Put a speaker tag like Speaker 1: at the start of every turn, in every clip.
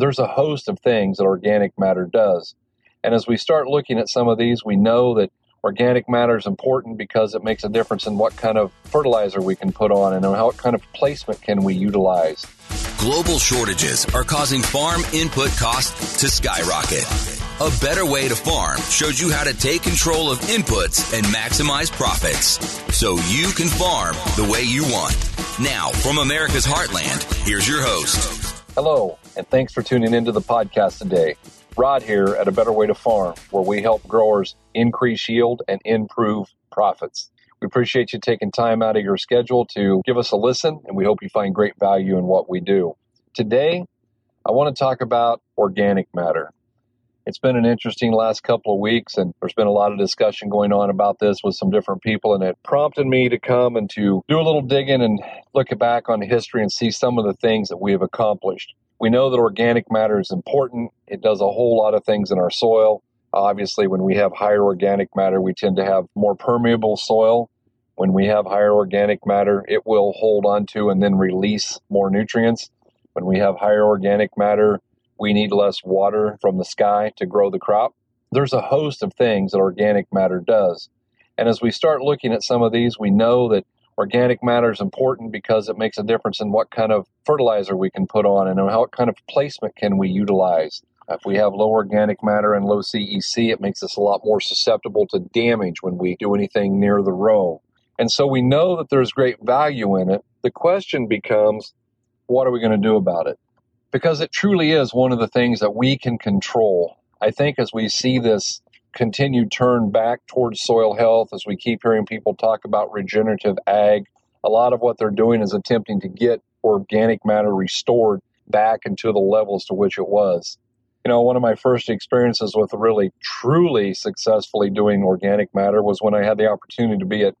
Speaker 1: there's a host of things that organic matter does. And as we start looking at some of these, we know that organic matter is important because it makes a difference in what kind of fertilizer we can put on and what kind of placement can we utilize.
Speaker 2: Global shortages are causing farm input costs to skyrocket. A better way to farm shows you how to take control of inputs and maximize profits so you can farm the way you want. Now, from America's Heartland, here's your host.
Speaker 1: Hello, and thanks for tuning into the podcast today. Rod here at A Better Way to Farm, where we help growers increase yield and improve profits. We appreciate you taking time out of your schedule to give us a listen, and we hope you find great value in what we do. Today, I want to talk about organic matter. It's been an interesting last couple of weeks, and there's been a lot of discussion going on about this with some different people, and it prompted me to come and to do a little digging and look back on history and see some of the things that we have accomplished. We know that organic matter is important. It does a whole lot of things in our soil. Obviously, when we have higher organic matter, we tend to have more permeable soil. When we have higher organic matter, it will hold onto and then release more nutrients. When we have higher organic matter, we need less water from the sky to grow the crop. There's a host of things that organic matter does. And as we start looking at some of these, we know that organic matter is important because it makes a difference in what kind of fertilizer we can put on and what kind of placement can we utilize. If we have low organic matter and low CEC, it makes us a lot more susceptible to damage when we do anything near the row. And so we know that there's great value in it. The question becomes, what are we going to do about it? Because it truly is one of the things that we can control. I think as we see this continued turn back towards soil health, as we keep hearing people talk about regenerative ag, a lot of what they're doing is attempting to get organic matter restored back into the levels to which it was you know, one of my first experiences with really truly successfully doing organic matter was when I had the opportunity to be at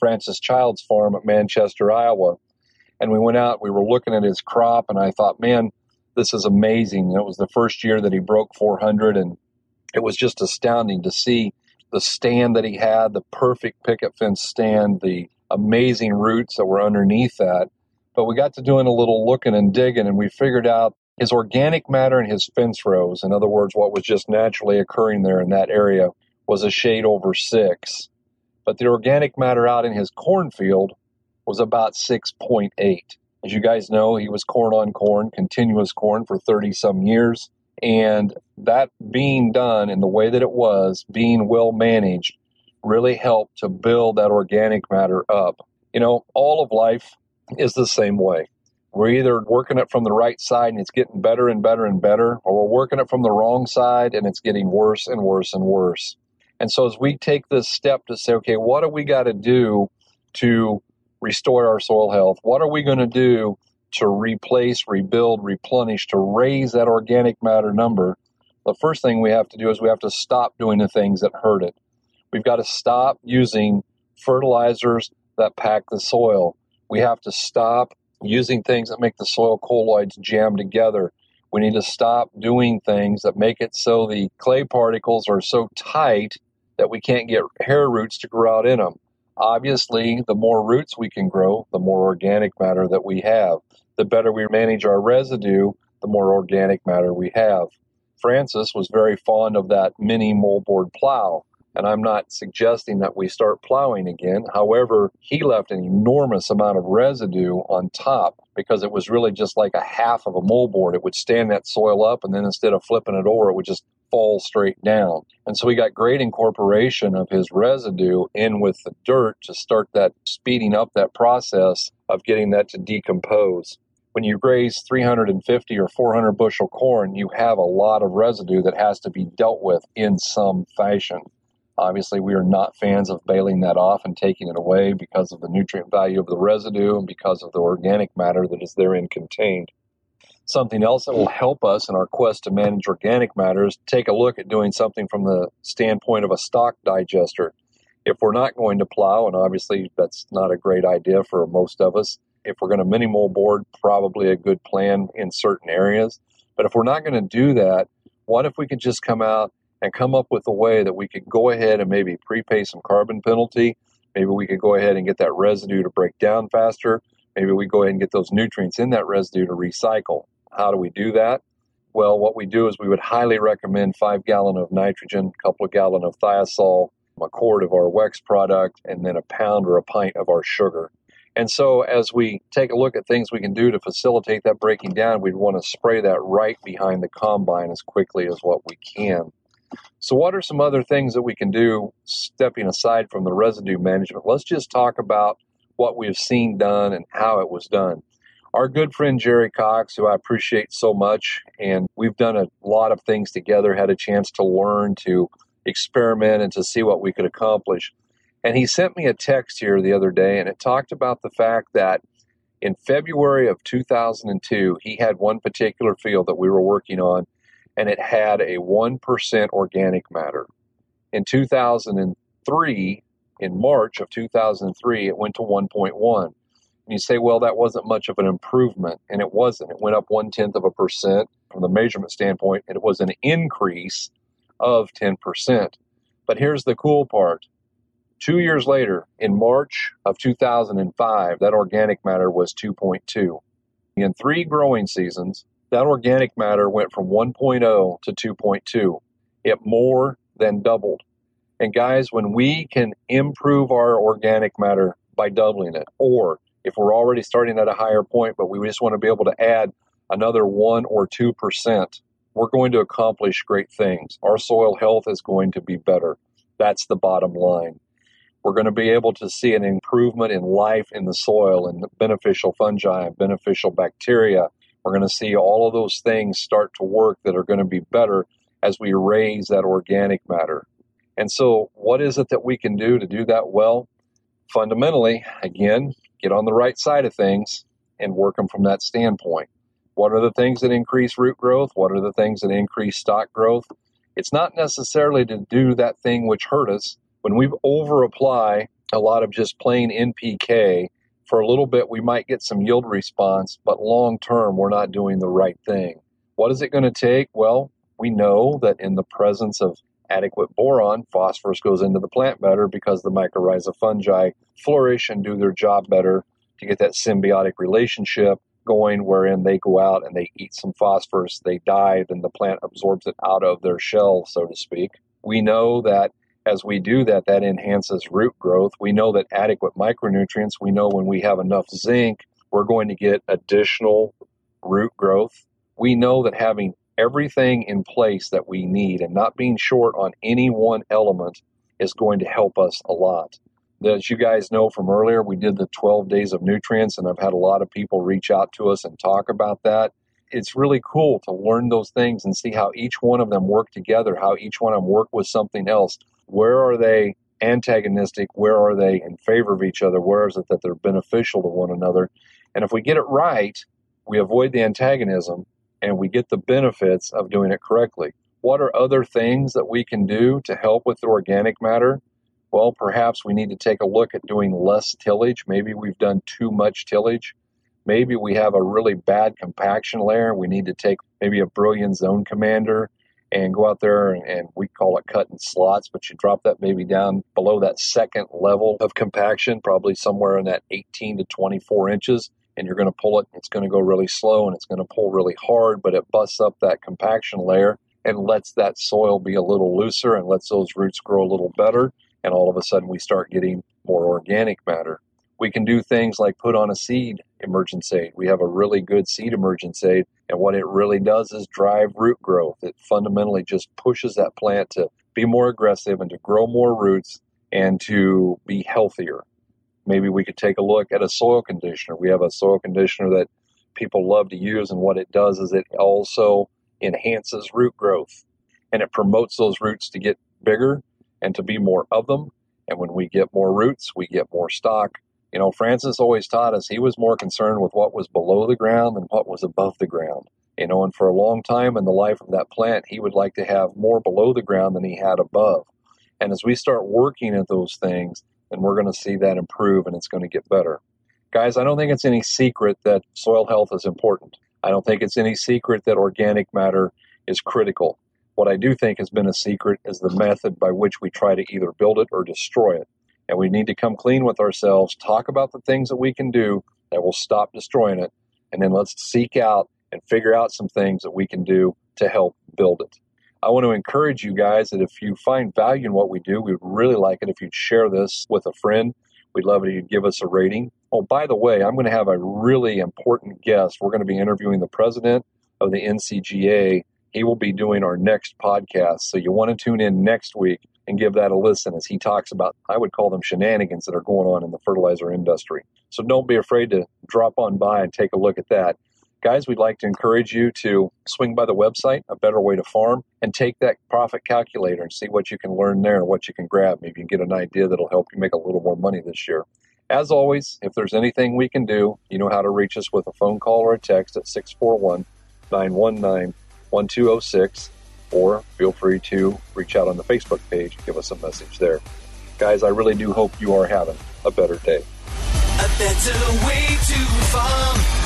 Speaker 1: Francis Childs' farm at Manchester, Iowa. And we went out, we were looking at his crop, and I thought, man, this is amazing. And it was the first year that he broke 400, and it was just astounding to see the stand that he had, the perfect picket fence stand, the amazing roots that were underneath that. But we got to doing a little looking and digging, and we figured out his organic matter in his fence rows, in other words, what was just naturally occurring there in that area, was a shade over six. But the organic matter out in his cornfield was about 6.8. As you guys know, he was corn on corn, continuous corn for 30 some years. And that being done in the way that it was, being well managed, really helped to build that organic matter up. You know, all of life is the same way. We're either working it from the right side and it's getting better and better and better, or we're working it from the wrong side and it's getting worse and worse and worse. And so, as we take this step to say, okay, what do we got to do to restore our soil health? What are we going to do to replace, rebuild, replenish, to raise that organic matter number? The first thing we have to do is we have to stop doing the things that hurt it. We've got to stop using fertilizers that pack the soil. We have to stop using things that make the soil colloids jam together. We need to stop doing things that make it so the clay particles are so tight that we can't get hair roots to grow out in them. Obviously, the more roots we can grow, the more organic matter that we have. The better we manage our residue, the more organic matter we have. Francis was very fond of that mini moldboard plow. And I'm not suggesting that we start plowing again. However, he left an enormous amount of residue on top because it was really just like a half of a moldboard. It would stand that soil up, and then instead of flipping it over, it would just fall straight down. And so we got great incorporation of his residue in with the dirt to start that speeding up that process of getting that to decompose when you graze 350 or 400 bushel corn, you have a lot of residue that has to be dealt with in some fashion. Obviously, we are not fans of baling that off and taking it away because of the nutrient value of the residue and because of the organic matter that is therein contained. Something else that will help us in our quest to manage organic matter is take a look at doing something from the standpoint of a stalk digester. If we're not going to plow, and obviously that's not a great idea for most of us, if we're going to mini moldboard, probably a good plan in certain areas. But if we're not going to do that, what if we could just come out and come up with a way that we could go ahead and maybe prepay some carbon penalty. Maybe we could go ahead and get that residue to break down faster. Maybe we go ahead and get those nutrients in that residue to recycle. How do we do that? Well, what we do is we would highly recommend five gallon of nitrogen, a couple of gallon of Thio-Sul, a quart of our Wex product, and then a pound or a pint of our sugar. And so, as we take a look at things we can do to facilitate that breaking down, we'd want to spray that right behind the combine as quickly as what we can. So, what are some other things that we can do stepping aside from the residue management? Let's just talk about what we've seen done and how it was done. Our good friend Jerry Cox, who I appreciate so much, and we've done a lot of things together, had a chance to learn, to experiment, and to see what we could accomplish. And he sent me a text here the other day, and it talked about the fact that in February of 2002, he had one particular field that we were working on, and it had a 1% organic matter. In 2003, in March of 2003, it went to 1.1. And you say, well, that wasn't much of an improvement, and it wasn't. It went up one tenth of a percent from the measurement standpoint, and it was an increase of 10%. But here's the cool part Two years later, in March of 2005, that organic matter was 2.2. In three growing seasons, that organic matter went from 1.0 to 2.2. It more than doubled. And guys, when we can improve our organic matter by doubling it, or if we're already starting at a higher point, but we just want to be able to add another 1 or 2%, we're going to accomplish great things. Our soil health is going to be better. That's the bottom line. We're going to be able to see an improvement in life in the soil and beneficial fungi and beneficial bacteria. We're going to see all of those things start to work that are going to be better as we raise that organic matter. And so, what is it that we can do to do that well? Fundamentally, again, get on the right side of things and work them from that standpoint. What are the things that increase root growth? What are the things that increase stalk growth? It's not necessarily to do that thing which hurt us, when we over apply a lot of just plain NPK, for a little bit we might get some yield response, but long term we're not doing the right thing. What is it going to take? Well, we know that in the presence of adequate boron, phosphorus goes into the plant better because the mycorrhiza fungi flourish and do their job better to get that symbiotic relationship going wherein they go out and they eat some phosphorus, they die, then the plant absorbs it out of their shell, so to speak. We know that as we do that, that enhances root growth. We know that adequate micronutrients, we know when we have enough zinc, we're going to get additional root growth. We know that having everything in place that we need and not being short on any one element is going to help us a lot. As you guys know from earlier, we did the 12 days of nutrients, and I've had a lot of people reach out to us and talk about that. It's really cool to learn those things and see how each one of them work together, how each one of them work with something else. Where are they antagonistic? Where are they in favor of each other? Where is it that they're beneficial to one another? And if we get it right, we avoid the antagonism and we get the benefits of doing it correctly. What are other things that we can do to help with the organic matter? Well, perhaps we need to take a look at doing less tillage. Maybe we've done too much tillage. Maybe we have a really bad compaction layer. We need to take maybe a Brillion Zone Commander and go out there and, and, we call it cutting slots, but you drop that maybe down below that second level of compaction, probably somewhere in that 18 to 24 inches. And you're going to pull it, it's going to go really slow and it's going to pull really hard, but it busts up that compaction layer and lets that soil be a little looser and lets those roots grow a little better. And all of a sudden, we start getting more organic matter. We can do things like put on a seed emergence aid. We have a really good seed emergence aid, and what it really does is drive root growth. It fundamentally just pushes that plant to be more aggressive and to grow more roots and to be healthier. Maybe we could take a look at a soil conditioner. We have a soil conditioner that people love to use, and what it does is it also enhances root growth and it promotes those roots to get bigger and to be more of them. And when we get more roots, we get more stalk, you know, Francis always taught us he was more concerned with what was below the ground than what was above the ground. You know, and for a long time in the life of that plant, he would like to have more below the ground than he had above. And as we start working at those things, then we're going to see that improve and it's going to get better. Guys, I don't think it's any secret that soil health is important. I don't think it's any secret that organic matter is critical. What I do think has been a secret is the method by which we try to either build it or destroy it. And we need to come clean with ourselves, talk about the things that we can do that will stop destroying it, and then let's seek out and figure out some things that we can do to help build it. I want to encourage you guys that if you find value in what we do, we'd really like it if you'd share this with a friend. We'd love it if you'd give us a rating. Oh, by the way, I'm going to have a really important guest. We're going to be interviewing the president of the NCGA. He will be doing our next podcast. So you want to tune in next week and give that a listen as he talks about, I would call them shenanigans that are going on in the fertilizer industry. So don't be afraid to drop on by and take a look at that. Guys, we'd like to encourage you to swing by the website, A Better Way to Farm, and take that profit calculator and see what you can learn there and what you can grab. Maybe you can get an idea that'll help you make a little more money this year. As always, if there's anything we can do, you know how to reach us with a phone call or a text at 641 919 1206, or feel free to reach out on the Facebook page and give us a message there. Guys, I really do hope you are having a better day. A better way to farm.